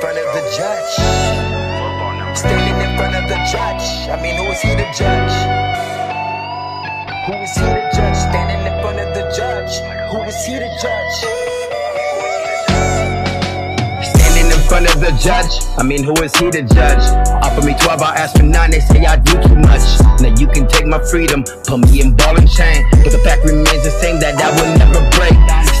front of the judge. Standing in front of the judge. I mean, who is he to judge? Who is he to judge? Standing in front of the judge. Who is he to judge? Standing in front of the judge. I mean, who is he to judge? Offer me 12, I ask for 9, they say I do too much. Now you can take my freedom, put me in ball and chain. But the fact remains the same that I will never break.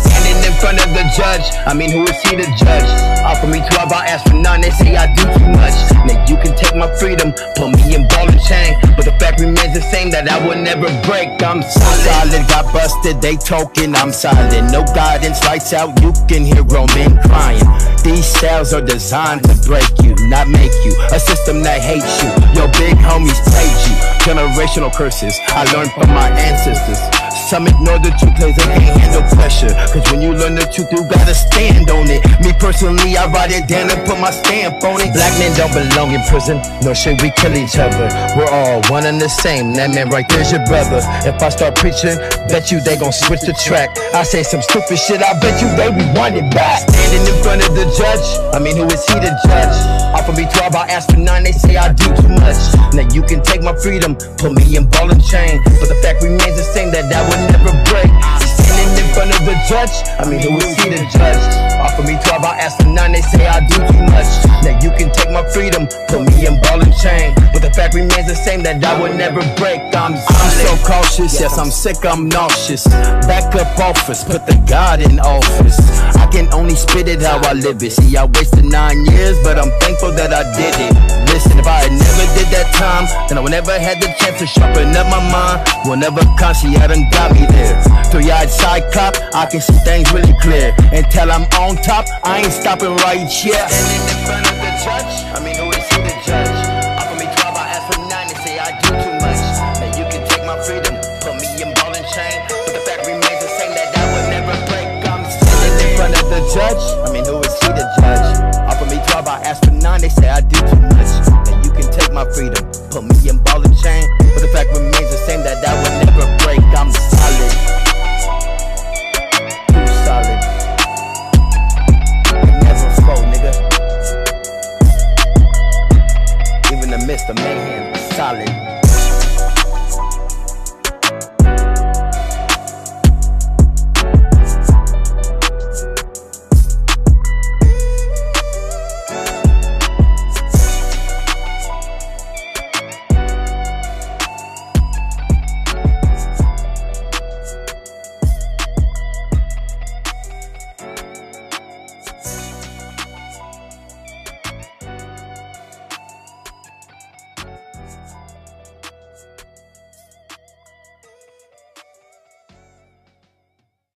In front of the judge, I mean, who is he to judge? Offer me 12, I ask for 9, they say I do too much. Now you can take my freedom, put me in ball and chain, but the fact remains the same that I will never break. I'm solid, got busted, they talking, I'm silent. No guidance, lights out, you can hear Roman crying. These cells are designed to break you, not make you. A system that hates you. Your big homies played you. Generational curses I learned from my ancestors. Some ignore the truth cause they can't handle pressure. Cause when you learn the truth, you gotta stand on it. Me personally, I write it down and put my stamp on it. Black men don't belong in prison, nor should we kill each other. We're all one and the same. That man right there's your brother. If I start preaching, bet you they gon' switch the track. I say some stupid shit, I bet you they rewind it back. Standing in front of the judge, I mean, who is he to judge? Offer me 12, I ask for 9, they say I do too can take my freedom, put me in ball and chain. But the fact remains the same that I will never break. Standing in front of the judge, I mean, who is he to judge? Offer me 12, I ask for 9, they say I do too much. Now you can take my freedom, put me in ball and chain. But the fact remains the same that I will never break. I'm, I'm so cautious, yes, I'm sick, I'm nauseous. Back up office, put the God in office. Can only spit it how I live it. See, I wasted nine years, but I'm thankful that I did it. Listen, if I had never did that time, then I would never had the chance to sharpen up my mind. Will never come, see, I done got me there. Three-eyed cyclop, I can see things really clear. Until I'm on top, I ain't stopping right yet. Standing in front of the judge, I mean, judge? I mean, who is he to judge? Offer me 12, I ask for 9, they say I do too much. And you can take my freedom, put me in ball and chain. But the fact remains the same that that will never break. I'm solid. amidst the mayhem, solid.